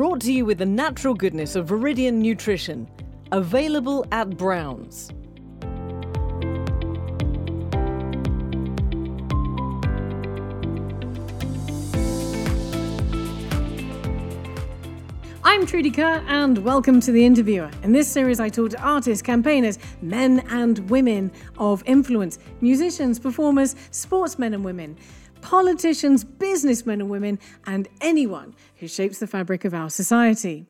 brought to you with the natural goodness of Viridian Nutrition, available at Browns. I'm Trudy Kerr, and welcome to The Interviewer. In this series, I talk to artists, campaigners, men and women of influence, musicians, performers, sportsmen and women, politicians, businessmen and women, and anyone who shapes the fabric of our society.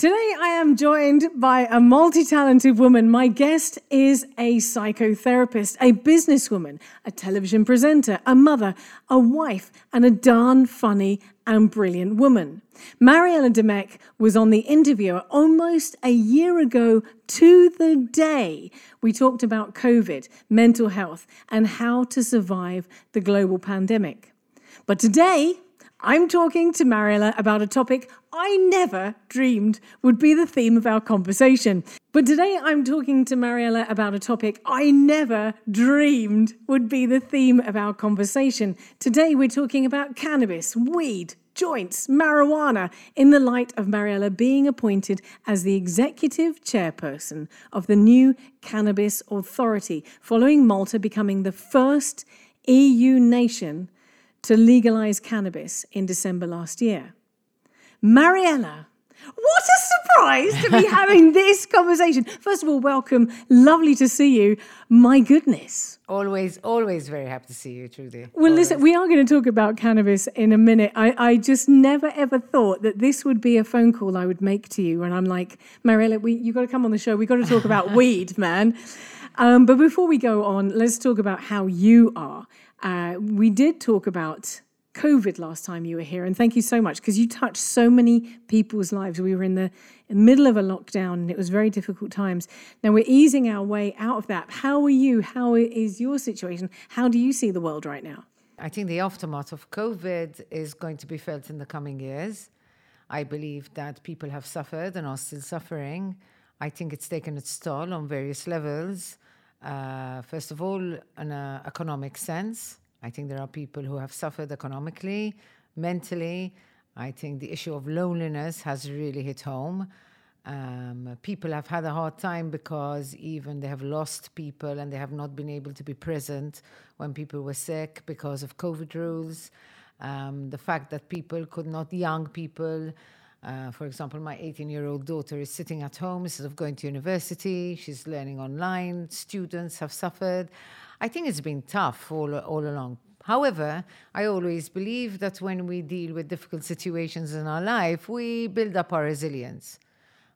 Today, I am joined by a multi talented woman. My guest is a psychotherapist, a businesswoman, a television presenter, a mother, a wife, and a darn funny and brilliant woman. Mariella Dimech was on The Interviewer almost a year ago to the day. We talked about COVID, mental health, and how to survive the global pandemic. But today, I'm talking to Mariella about a topic I never dreamed would be the theme of our conversation. But today I'm talking to Mariella about a topic I never dreamed would be the theme of our conversation. Today we're talking about cannabis, weed, joints, marijuana, in the light of Mariella being appointed as the executive chairperson of the new Cannabis Authority, following Malta becoming the first EU nation to legalize cannabis in December last year. Mariella, what a surprise to be having this conversation. First of all, welcome. Lovely to see you. My goodness. Always, always very happy to see you, Trudy. Well, always. listen, we are going to talk about cannabis in a minute. I, I just never ever thought that this would be a phone call I would make to you. And I'm like, Mariella, we, you've got to come on the show. We've got to talk about weed, man. Um, but before we go on, let's talk about how you are. Uh, we did talk about COVID last time you were here, and thank you so much because you touched so many people's lives. We were in the, in the middle of a lockdown, and it was very difficult times. Now we're easing our way out of that. How are you? How is your situation? How do you see the world right now? I think the aftermath of COVID is going to be felt in the coming years. I believe that people have suffered and are still suffering. I think it's taken its toll on various levels. Uh, first of all, in an economic sense, I think there are people who have suffered economically, mentally. I think the issue of loneliness has really hit home. Um, people have had a hard time because even they have lost people and they have not been able to be present when people were sick because of COVID rules. Um, the fact that people could not, young people, uh, for example, my 18 year old daughter is sitting at home instead of going to university. She's learning online. Students have suffered. I think it's been tough all, all along. However, I always believe that when we deal with difficult situations in our life, we build up our resilience.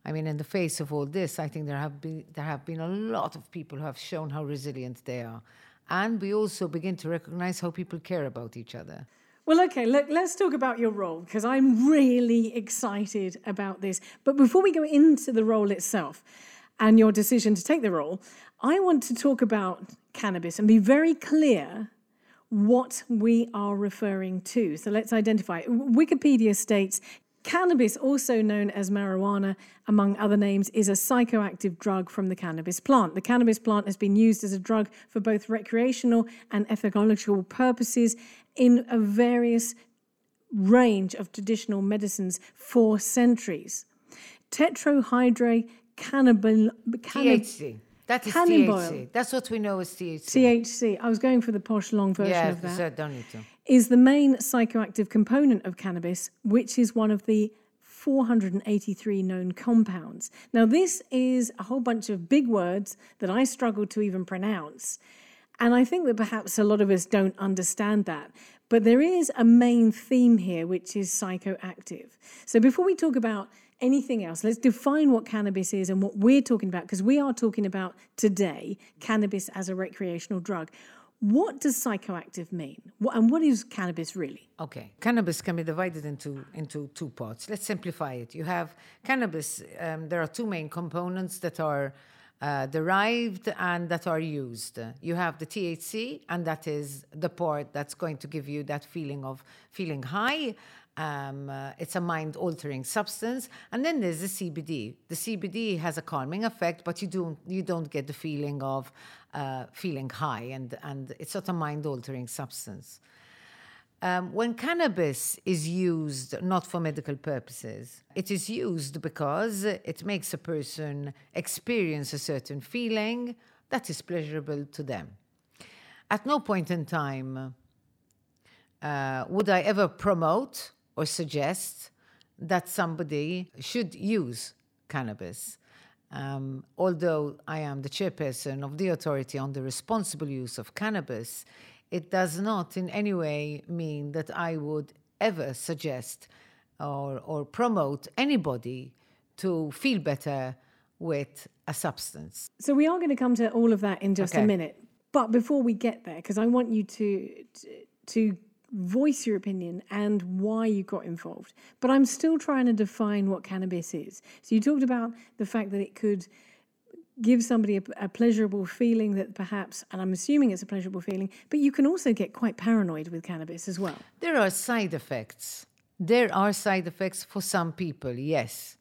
I mean, in the face of all this, I think there have been there have been a lot of people who have shown how resilient they are, and we also begin to recognize how people care about each other. Well, okay, look, let's talk about your role because I'm really excited about this. But before we go into the role itself and your decision to take the role, I want to talk about cannabis and be very clear what we are referring to. So let's identify. Wikipedia states Cannabis, also known as marijuana, among other names, is a psychoactive drug from the cannabis plant. The cannabis plant has been used as a drug for both recreational and ethological purposes in a various range of traditional medicines for centuries. Tetrahydrocannabinol. THC. That is THC. That's what we know as THC. THC. I was going for the posh long version yeah, of that. so don't need to. Is the main psychoactive component of cannabis, which is one of the 483 known compounds. Now, this is a whole bunch of big words that I struggle to even pronounce. And I think that perhaps a lot of us don't understand that. But there is a main theme here, which is psychoactive. So before we talk about anything else, let's define what cannabis is and what we're talking about, because we are talking about today cannabis as a recreational drug. What does psychoactive mean? And what is cannabis really? Okay, cannabis can be divided into into two parts. Let's simplify it. You have cannabis. Um, there are two main components that are uh, derived and that are used. You have the THC, and that is the part that's going to give you that feeling of feeling high. Um, uh, it's a mind altering substance. And then there's the CBD. The CBD has a calming effect, but you don't, you don't get the feeling of uh, feeling high, and, and it's not a mind altering substance. Um, when cannabis is used not for medical purposes, it is used because it makes a person experience a certain feeling that is pleasurable to them. At no point in time uh, would I ever promote or suggest that somebody should use cannabis. Um, although I am the chairperson of the authority on the responsible use of cannabis, it does not in any way mean that I would ever suggest or, or promote anybody to feel better with a substance. So we are going to come to all of that in just Okay. a minute. But before we get there, because I want you to, to to voice your opinion and why you got involved. But I'm still trying to define what cannabis is. So you talked about the fact that it could give somebody a, a pleasurable feeling that perhaps, and I'm assuming it's a pleasurable feeling, but you can also get quite paranoid with cannabis as well. There are side effects. There are side effects for some people, yes.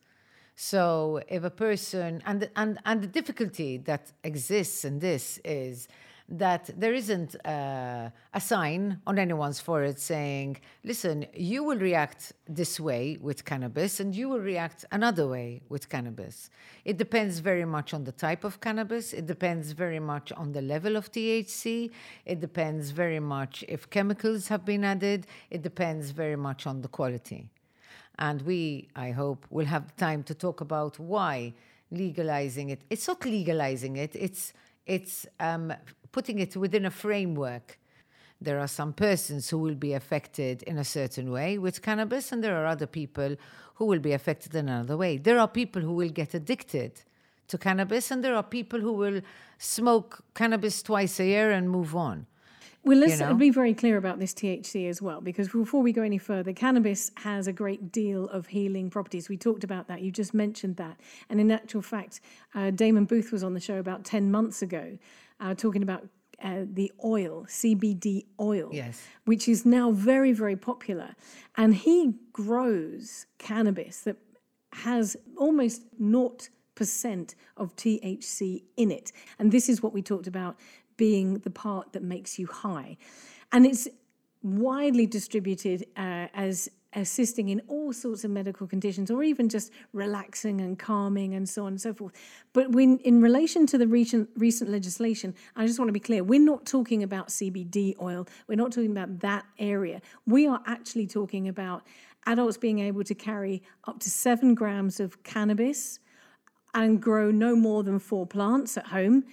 So if a person and and and the difficulty that exists in this is that there isn't uh, a sign on anyone's forehead saying, "Listen, you will react this way with cannabis, and you will react another way with cannabis." It depends very much on the type of cannabis. It depends very much on the level of THC. It depends very much if chemicals have been added. It depends very much on the quality. And we, I hope, will have time to talk about why legalizing it. It's not legalizing it. It's it's um, putting it within a framework. There are some persons who will be affected in a certain way with cannabis, and there are other people who will be affected in another way. There are people who will get addicted to cannabis, and there are people who will smoke cannabis twice a year and move on. Well, let's know? be very clear about this THC as well, because before we go any further, cannabis has a great deal of healing properties. We talked about that. You just mentioned that. And in actual fact, uh, Damon Booth was on the show about 10 months ago uh, talking about uh, the oil, CBD oil, Yes. which is now very, very popular. And he grows cannabis that has almost 0% of THC in it. And this is what we talked about being the part that makes you high. And it's widely distributed uh, as assisting in all sorts of medical conditions or even just relaxing and calming and so on and so forth. But when in relation to the recent recent legislation, I just want to be clear, we're not talking about CBD oil. We're not talking about that area. We are actually talking about adults being able to carry up to 7 grams of cannabis and grow no more than four plants at home.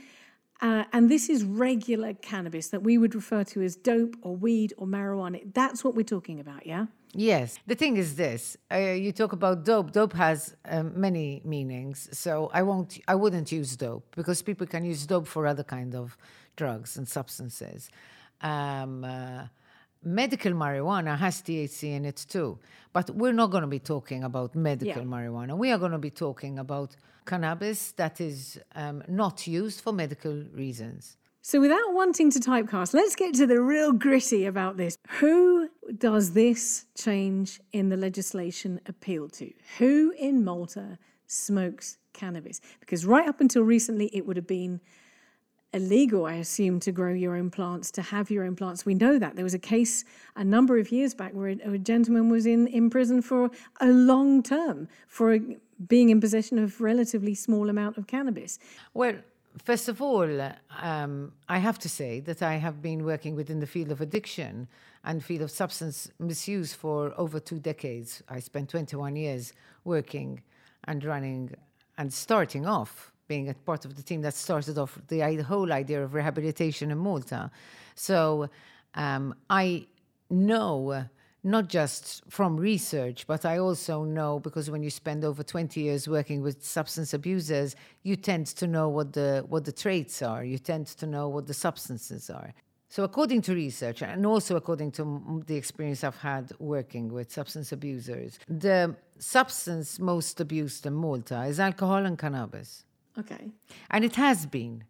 Uh, and this is regular cannabis that we would refer to as dope or weed or marijuana. That's what we're talking about, yeah? Yes. The thing is this: uh, you talk about dope. Dope has um, many meanings, so I won't. I wouldn't use dope because people can use dope for other kind of drugs and substances. Um, uh, medical marijuana has THC in it too, but we're not going to be talking about medical Yeah. marijuana. We are going to be talking about cannabis that is um, not used for medical reasons. So, without wanting to typecast, let's get to the real gritty about this. Who does this change in the legislation appeal to? Who in Malta smokes cannabis? Because right up until recently, it would have been illegal, I assume, to grow your own plants, to have your own plants. We know that. There was a case a number of years back where a, a gentleman was in, in prison for a long term for being in possession of relatively small amount of cannabis. Well, first of all, um, I have to say that I have been working within the field of addiction and field of substance misuse for over two decades. I spent 21 years working and running and starting off being a part of the team that started off the whole idea of rehabilitation in Malta. So um, I know not just from research, but I also know because when you spend over 20 years working with substance abusers, you tend to know what the what the traits are. You tend to know what the substances are. So, according to research, and also according to the experience I've had working with substance abusers, the substance most abused in Malta is alcohol and cannabis. Okay. And it has been.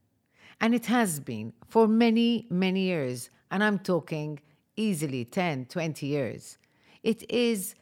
And it has been for many, many years. And I'm talking easily 10, 20 years. It is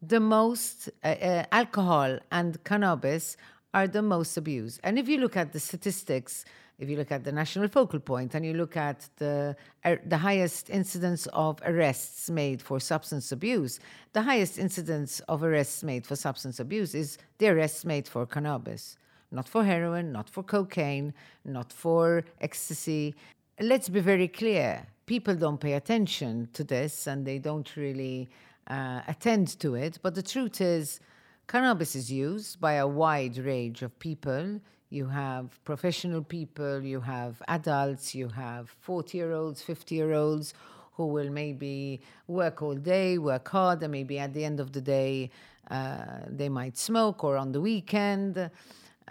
the most, uh, uh, alcohol and cannabis are the most abused. And if you look at the statistics, if you look at the national focal point and you look at the, uh, the highest incidence of arrests made for substance abuse, the highest incidence of arrests made for substance abuse is the arrests made for cannabis, not for heroin, not for cocaine, not for ecstasy. Let's be very clear people don't pay attention to this and they don't really uh, attend to it, but the truth is, cannabis is used by a wide range of people you have professional people, you have adults, you have 40 year olds, 50 year olds who will maybe work all day, work hard, and maybe at the end of the day uh, they might smoke or on the weekend.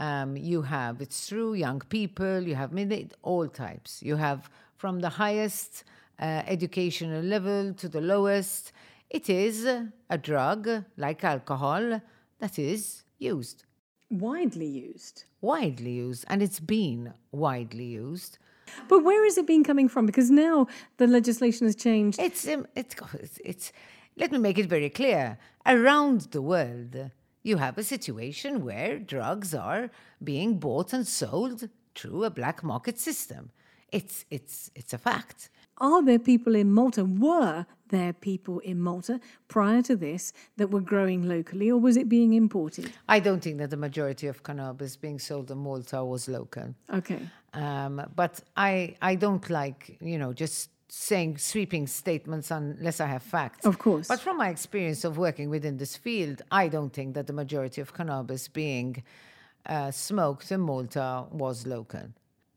Um, you have, it's true, young people, you have all types. You have from the highest uh, educational level to the lowest. It is a drug like alcohol that is used widely used. Widely used, and it's been widely used. But where is it been coming from? Because now the legislation has changed. It's, um, it's, it's, it's, let me make it very clear. Around the world, you have a situation where drugs are being bought and sold through a black market system. It's, it's, it's a fact. Are there people in Malta? Were there people in Malta prior to this that were growing locally, or was it being imported? I don't think that the majority of cannabis being sold in Malta was local. Okay. Um, but I, I don't like, you know, just saying sweeping statements unless I have facts. Of course. But from my experience of working within this field, I don't think that the majority of cannabis being uh, smoked in Malta was local.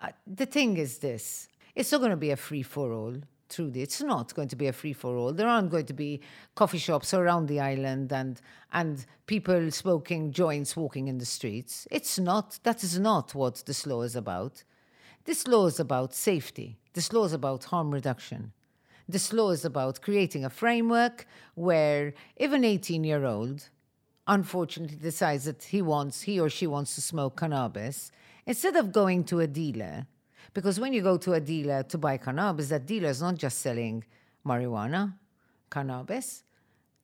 Uh, the thing is this it's not going to be a free for all. Truly, it's not going to be a free for all. There aren't going to be coffee shops around the island and and people smoking joints walking in the streets. It's not. That is not what this law is about. This law is about safety. This law is about harm reduction. This law is about creating a framework where if an 18 year old unfortunately decides that he wants, he or she wants to smoke cannabis, instead of going to a dealer because when you go to a dealer to buy cannabis, that dealer is not just selling marijuana, cannabis.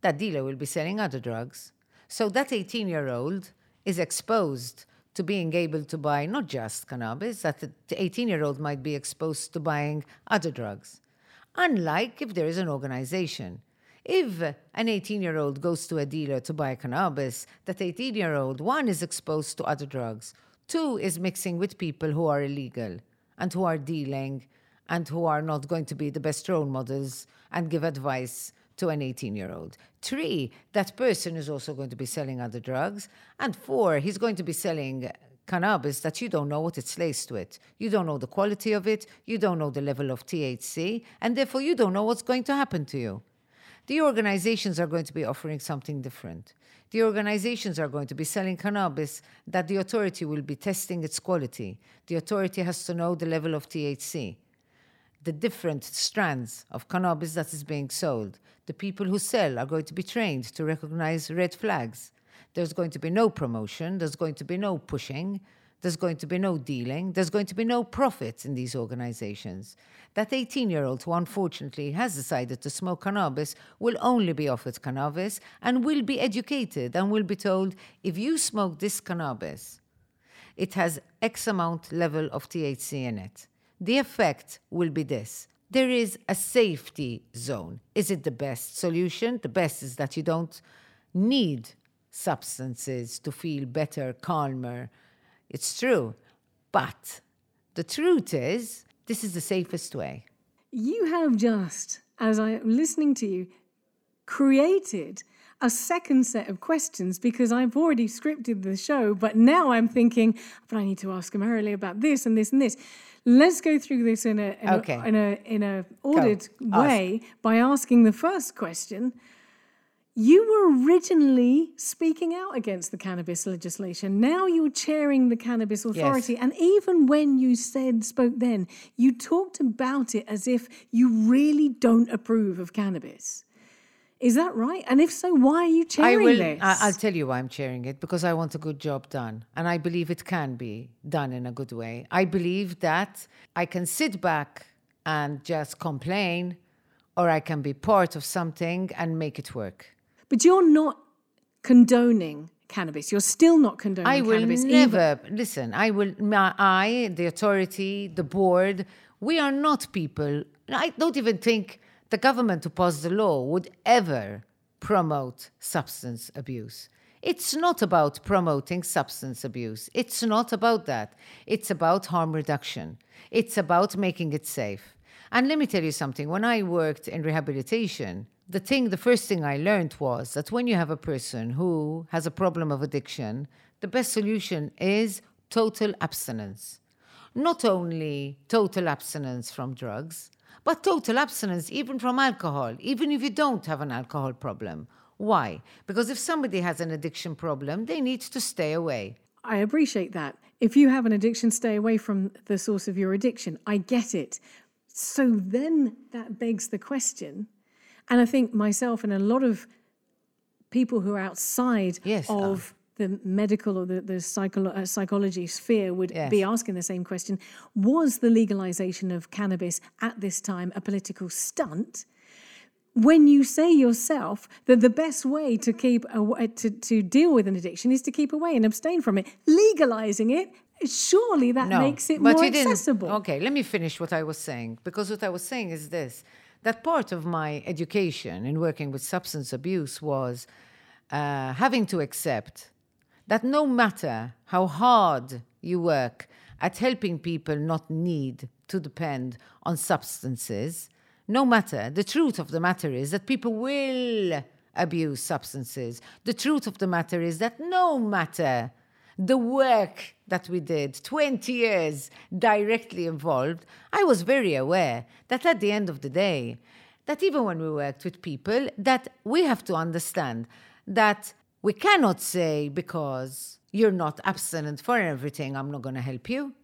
That dealer will be selling other drugs. So that 18 year old is exposed to being able to buy not just cannabis, that the 18 year old might be exposed to buying other drugs. Unlike if there is an organization. If an 18 year old goes to a dealer to buy cannabis, that 18 year old, one, is exposed to other drugs, two, is mixing with people who are illegal and who are dealing and who are not going to be the best role models and give advice to an 18 year old. Three, that person is also going to be selling other drugs. And four, he's going to be selling cannabis that you don't know what it's laced with. You don't know the quality of it, you don't know the level of THC, and therefore you don't know what's going to happen to you. The organizations are going to be offering something different. The organizations are going to be selling cannabis that the authority will be testing its quality. The authority has to know the level of THC, the different strands of cannabis that is being sold. The people who sell are going to be trained to recognize red flags. There's going to be no promotion, there's going to be no pushing, there's going to be no dealing, there's going to be no profit in these organizations. That 18 year old who unfortunately has decided to smoke cannabis will only be offered cannabis and will be educated and will be told if you smoke this cannabis, it has X amount level of THC in it. The effect will be this. There is a safety zone. Is it the best solution? The best is that you don't need substances to feel better, calmer, it's true. But the truth is, this is the safest way. You have just, as I'm listening to you, created a second set of questions because I've already scripted the show, but now I'm thinking, but I need to ask Mariella about this and this and this. Let's go through this in a in okay. a, in a in a ordered go. way ask. by asking the first question. You were originally speaking out against the cannabis legislation. Now you're chairing the cannabis authority. Yes. And even when you said, spoke then, you talked about it as if you really don't approve of cannabis. Is that right? And if so, why are you chairing this? I will, this? I'll tell you why I'm chairing it because I want a good job done. And I believe it can be done in a good way. I believe that I can sit back and just complain, or I can be part of something and make it work. But you're not condoning cannabis. You're still not condoning I will cannabis. never listen. I will. my- I, the authority, the board, we are not people. I don't even think the government who passed the law would ever promote substance abuse. It's not about promoting substance abuse. It's not about that. It's about harm reduction. It's about making it safe. And let me tell you something. When I worked in rehabilitation, the thing, the first thing I learned was that when you have a person who has a problem of addiction, the best solution is total abstinence. Not only total abstinence from drugs, but total abstinence even from alcohol, even if you don't have an alcohol problem. Why? Because if somebody has an addiction problem, they need to stay away. I appreciate that. If you have an addiction, stay away from the source of your addiction. I get it. So then that begs the question, and I think myself and a lot of people who are outside Yes, of uh, the medical or the, the psycholo- uh, psychology sphere would be asking the same question Was the legalization of cannabis at this time a political stunt? when you say yourself that the best way to keep aw- to, to deal with an addiction is to keep away and abstain from it, legalizing it, surely that makes it but more accessible. Okay, let me finish what I was saying because what I was saying is this: that part of my education in working with substance abuse was uh, having to accept that no matter how hard you work at helping people not need to depend on substances, no matter, the truth of the matter is that people will abuse substances. The truth of the matter is that no matter the work that we did, 20 years directly involved, I was very aware that at the end of the day, that even when we worked with people, that we have to understand that we cannot say because you're not abstinent for everything, I'm not going to help you.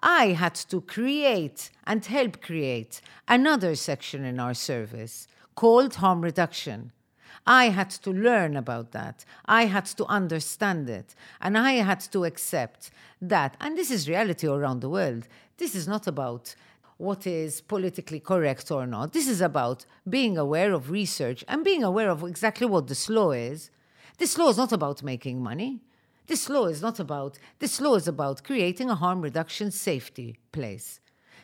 I had to create and help create another section in our service called harm reduction. I had to learn about that. I had to understand it. And I had to accept that. And this is reality around the world. This is not about what is politically correct or not. This is about being aware of research and being aware of exactly what this law is. This law is not about making money. This law is not about, this law is about creating a harm reduction safety place.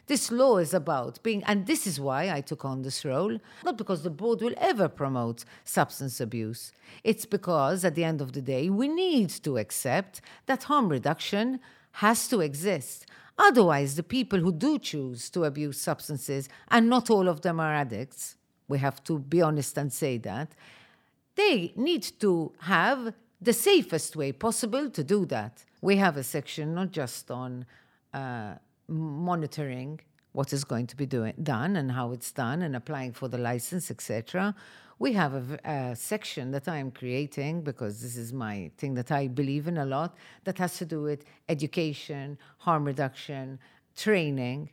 This law is about being, and this is why I took on this role, not because the board will ever promote substance abuse. It's because at the end of the day, we need to accept that harm reduction has to exist. Otherwise, the people who do choose to abuse substances, and not all of them are addicts, we have to be honest and say that, they need to have the safest way possible to do that. We have a section not just on uh, monitoring what is going to be doing, done and how it's done and applying for the license, etc. We have a section that I am creating because this is my thing that I believe in a lot that has to do with education, harm reduction, training.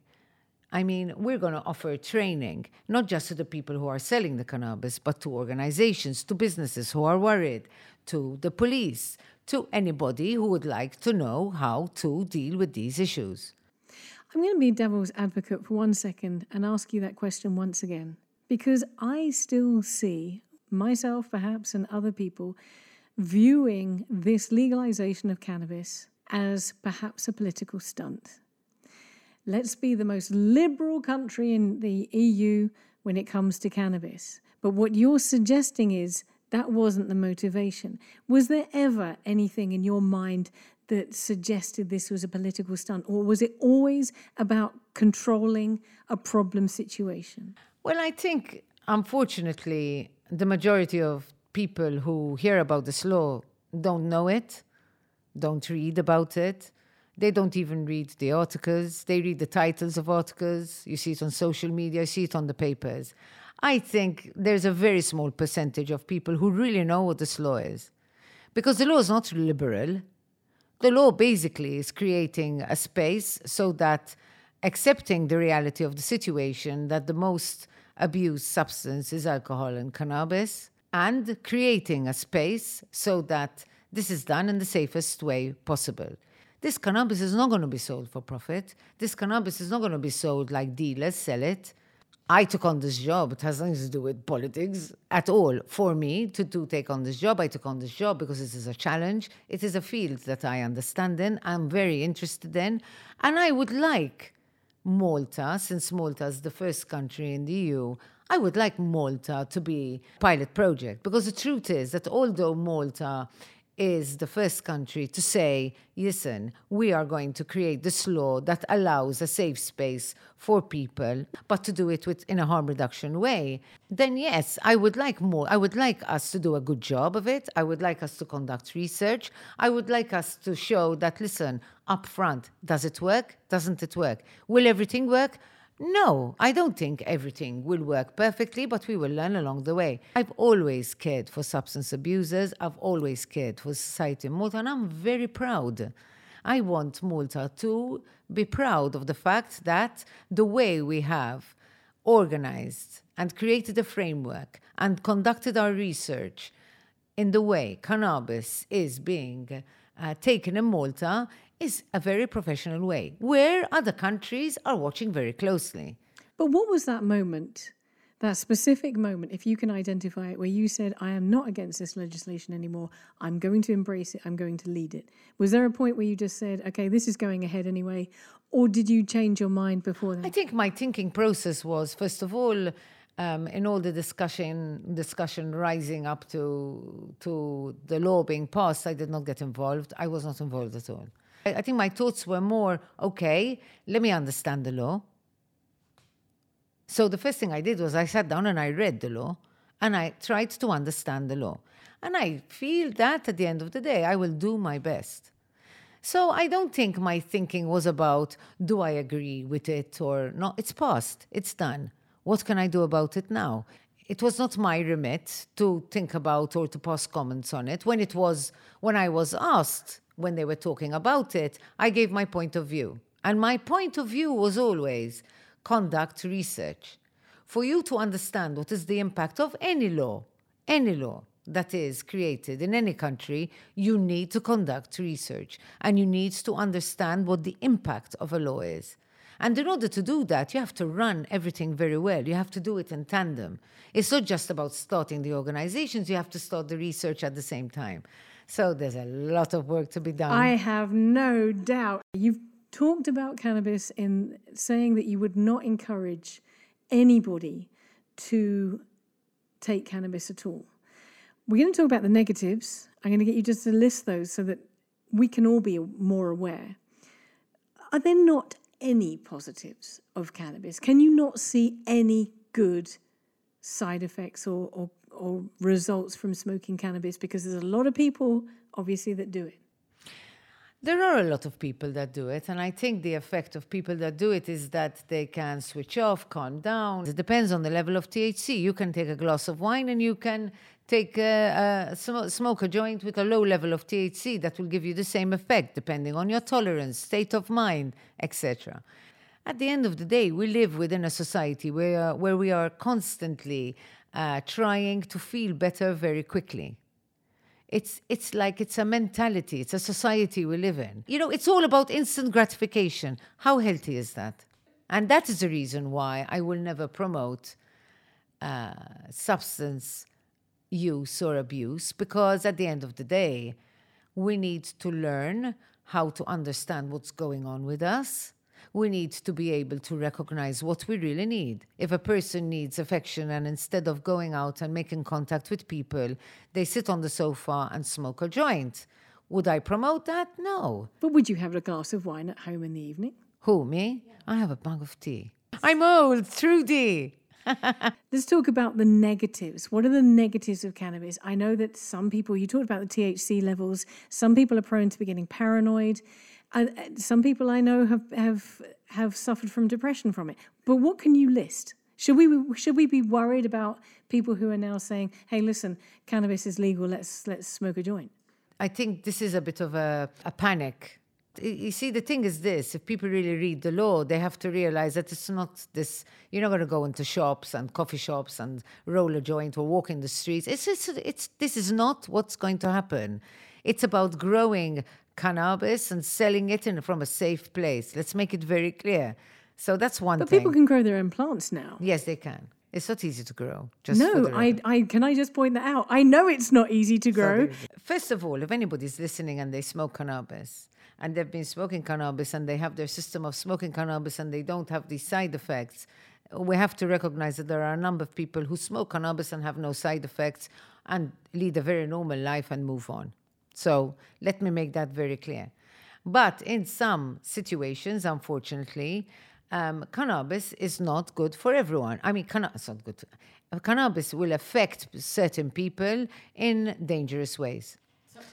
I mean, we're going to offer training, not just to the people who are selling the cannabis, but to organizations, to businesses who are worried, to the police, to anybody who would like to know how to deal with these issues. I'm going to be devil's advocate for one second and ask you that question once again, because I still see myself, perhaps, and other people viewing this legalization of cannabis as perhaps a political stunt. Let's be the most liberal country in the EU when it comes to cannabis. But what you're suggesting is that wasn't the motivation. Was there ever anything in your mind that suggested this was a political stunt? Or was it always about controlling a problem situation? Well, I think, unfortunately, the majority of people who hear about this law don't know it, don't read about it. They don't even read the articles. They read the titles of articles. You see it on social media, you see it on the papers. I think there's a very small percentage of people who really know what this law is. Because the law is not liberal. The law basically is creating a space so that accepting the reality of the situation that the most abused substance is alcohol and cannabis, and creating a space so that this is done in the safest way possible. This cannabis is not going to be sold for profit. This cannabis is not going to be sold like dealers sell it. I took on this job. It has nothing to do with politics at all. For me to, to take on this job, I took on this job because it is a challenge. It is a field that I understand in, I'm very interested in. And I would like Malta, since Malta is the first country in the EU, I would like Malta to be pilot project because the truth is that although Malta is the first country to say, listen, we are going to create this law that allows a safe space for people, but to do it with, in a harm reduction way, then yes, I would like more. I would like us to do a good job of it. I would like us to conduct research. I would like us to show that, listen, up front, does it work? Doesn't it work? Will everything work? No, I don't think everything will work perfectly, but we will learn along the way. I've always cared for substance abusers. I've always cared for society in Malta, and I'm very proud. I want Malta to be proud of the fact that the way we have organized and created a framework and conducted our research in the way cannabis is being uh, taken in Malta is a very professional way, where other countries are watching very closely. But what was that moment, that specific moment, if you can identify it, where you said, I am not against this legislation anymore, I'm going to embrace it, I'm going to lead it? Was there a point where you just said, okay, this is going ahead anyway? Or did you change your mind before that? I think my thinking process was, first of all, um, in all the discussion discussion rising up to to the law being passed, I did not get involved. I was not involved at all. I think my thoughts were more okay, let me understand the law. So the first thing I did was I sat down and I read the law and I tried to understand the law. And I feel that at the end of the day, I will do my best. So I don't think my thinking was about do I agree with it or not. It's past, it's done. What can I do about it now? It was not my remit to think about or to pass comments on it. When it was, when I was asked when they were talking about it, I gave my point of view. And my point of view was always conduct research. For you to understand what is the impact of any law, any law that is created in any country, you need to conduct research and you need to understand what the impact of a law is. And in order to do that, you have to run everything very well. You have to do it in tandem. It's not just about starting the organizations, you have to start the research at the same time. So there's a lot of work to be done. I have no doubt. You've talked about cannabis in saying that you would not encourage anybody to take cannabis at all. We're going to talk about the negatives. I'm going to get you just to list those so that we can all be more aware. Are there not any positives of cannabis? Can you not see any good side effects or, or or results from smoking cannabis? Because there's a lot of people, obviously, that do it. There are a lot of people that do it, and I think the effect of people that do it is that they can switch off, calm down. It depends on the level of THC. You can take a glass of wine and you can take a, a smoke a joint with a low level of THC that will give you the same effect depending on your tolerance, state of mind, etc. At the end of the day, we live within a society where, where we are constantly uh, trying to feel better very quickly. It's, it's like it's a mentality, it's a society we live in. You know, it's all about instant gratification. How healthy is that? And that is the reason why I will never promote uh, substance use or abuse, because at the end of the day, we need to learn how to understand what's going on with us we need to be able to recognize what we really need. If a person needs affection and instead of going out and making contact with people, they sit on the sofa and smoke a joint, would I promote that? No. But would you have a glass of wine at home in the evening? Who, me? Yeah. I have a mug of tea. I'm old, Trudy. Let's talk about the negatives. What are the negatives of cannabis? I know that some people, you talked about the THC levels, some people are prone to be getting paranoid. And uh, some people I know have, have, have suffered from depression from it. But what can you list? Should we, should we be worried about people who are now saying, hey, listen, cannabis is legal, let's, let's smoke a joint? I think this is a bit of a, a panic you see, the thing is this if people really read the law, they have to realize that it's not this, you're not going to go into shops and coffee shops and roll a joint or walk in the streets. It's, it's, it's, this is not what's going to happen. It's about growing cannabis and selling it in from a safe place. Let's make it very clear. So that's one But thing. people can grow their own plants now. yes, they can. It's not easy to grow. Just No, I. I can I just point that out. I know it's not easy to grow. First of all, if anybody's listening and they smoke cannabis and they've been smoking cannabis and they have their system of smoking cannabis and they don't have these side effects, we have to recognize that there are a number of people who smoke cannabis and have no side effects and lead a very normal life and move on. So let me make that very clear. But in some situations, unfortunately, um, cannabis is not good for everyone. I mean, canna- it's not good. Cannabis will affect certain people in dangerous ways.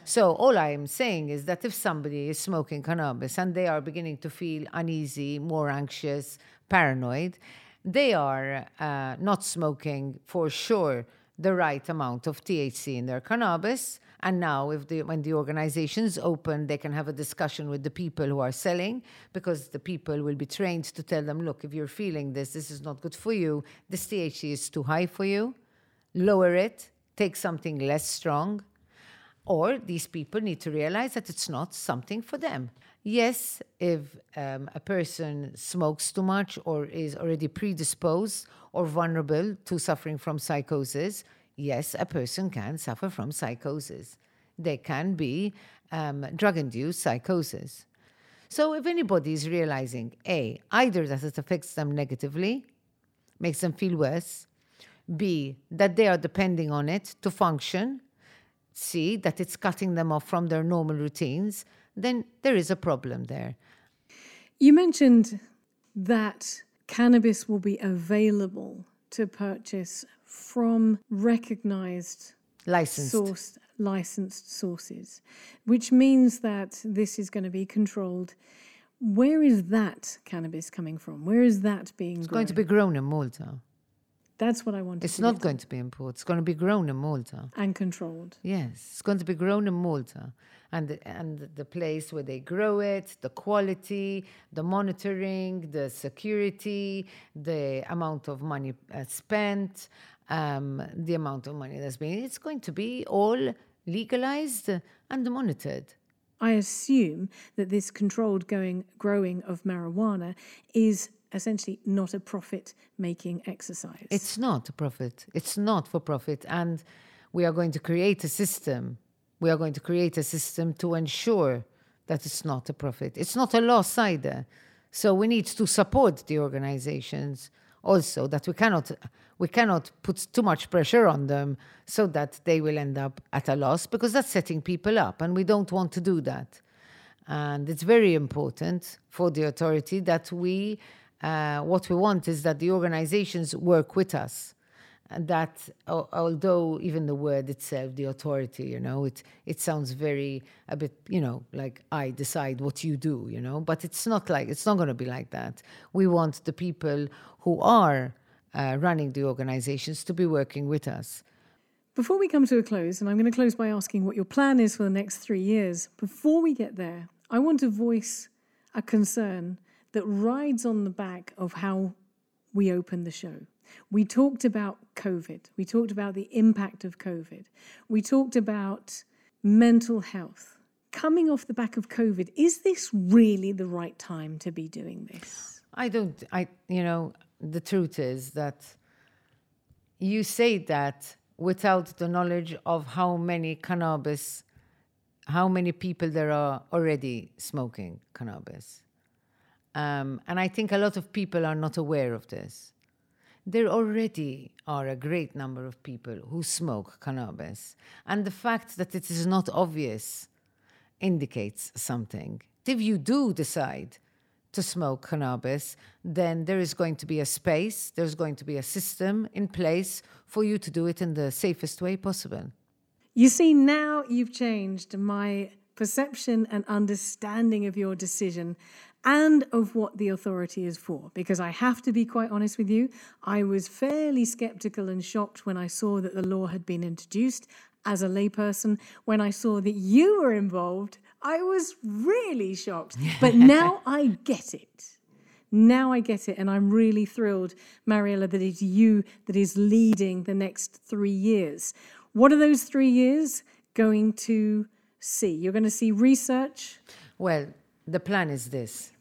So all I am saying is that if somebody is smoking cannabis and they are beginning to feel uneasy, more anxious, paranoid, they are uh, not smoking for sure the right amount of THC in their cannabis. And now, if the, when the organizations open, they can have a discussion with the people who are selling because the people will be trained to tell them, look, if you're feeling this, this is not good for you. This THC is too high for you. Lower it. Take something less strong or these people need to realize that it's not something for them. Yes, if um, a person smokes too much or is already predisposed or vulnerable to suffering from psychosis, yes, a person can suffer from psychosis. There can be um, drug induced psychosis. So if anybody is realizing A, either that it affects them negatively, makes them feel worse, B, that they are depending on it to function, see that it's cutting them off from their normal routines, then there is a problem there. You mentioned that cannabis will be available to purchase from recognized Licensed. sourced licensed sources, which means that this is going to be controlled. Where is that cannabis coming from? Where is that being It's grown? going to be grown in Malta. That's what I wanted It's not going to be imported. It's going to be grown in Malta. and controlled. Yes, it's going to be grown in Malta. And the, and the place where they grow it, the quality, the monitoring, the security, the amount of money uh, spent, um, the amount of money that's been, it's going to be all legalized and monitored. I assume that this controlled going growing of marijuana is essentially not a profit making exercise. It's not a profit. It's not for profit. And we are going to create a system. We are going to create a system to ensure that it's not a profit. It's not a loss either. So we need to support the organizations also that we cannot we cannot put too much pressure on them so that they will end up at a loss because that's setting people up and we don't want to do that. And it's very important for the authority that we, uh, what we want is that the organizations work with us. And that, although even the word itself, the authority, you know, it, it sounds very, a bit, you know, like I decide what you do, you know, but it's not like, it's not going to be like that. We want the people who are uh, running the organizations to be working with us. Before we come to a close, and I'm going to close by asking what your plan is for the next three years, before we get there, I want to voice a concern that rides on the back of how we opened the show. We talked about COVID, we talked about the impact of COVID, we talked about mental health. Coming off the back of COVID, is this really the right time to be doing this? I don't, I, you know, the truth is that you say that without the knowledge of how many cannabis, how many people there are already smoking cannabis. Um, and I think a lot of people are not aware of this. There already are a great number of people who smoke cannabis. And the fact that it is not obvious indicates something. If you do decide to smoke cannabis, then there is going to be a space, there's going to be a system in place for you to do it in the safest way possible. You see, now you've changed my perception and understanding of your decision and of what the authority is for. Because I have to be quite honest with you, I was fairly skeptical and shocked when I saw that the law had been introduced as a layperson. When I saw that you were involved, I was really shocked. But now I get it. Now I get it, and I'm really thrilled, Mariella, that it's you that is leading the next three years. What are those three years going to see? You're going to see research. Well, the plan is this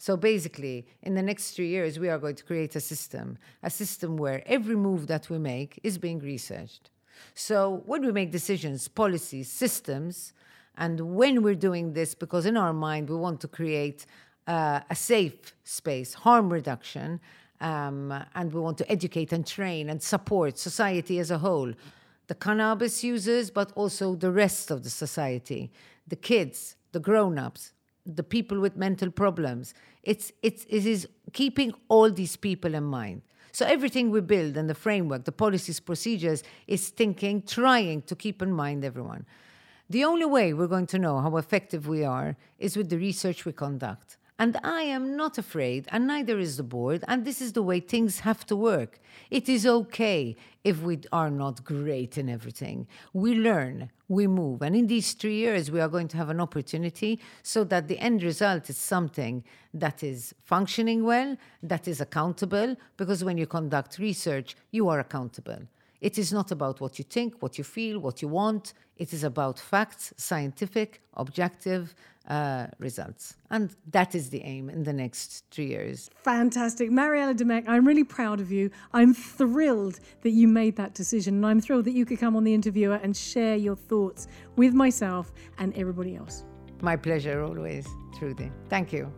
So basically, in the next three years, we are going to create a system, a system where every move that we make is being researched. So when we make decisions, policies, systems, and when we're doing this, because in our mind we want to create uh, a safe space, harm reduction, um, and we want to educate and train and support society as a whole. The cannabis users, but also the rest of the society, the kids, the grown ups, the people with mental problems. It's, it's, it is keeping all these people in mind. So everything we build and the framework, the policies, procedures, is thinking, trying to keep in mind everyone. The only way we're going to know how effective we are is with the research we conduct. And I am not afraid, and neither is the board, and this is the way things have to work. It is okay if we are not great in everything. We learn, we move, and in these three years, we are going to have an opportunity so that the end result is something that is functioning well, that is accountable, because when you conduct research, you are accountable. It is not about what you think, what you feel, what you want. It is about facts, scientific, objective uh, results. And that is the aim in the next three years. Fantastic. Mariella Dimech, I'm really proud of you. I'm thrilled that you made that decision. And I'm thrilled that you could come on the interviewer and share your thoughts with myself and everybody else. My pleasure always, Trudy. Thank you.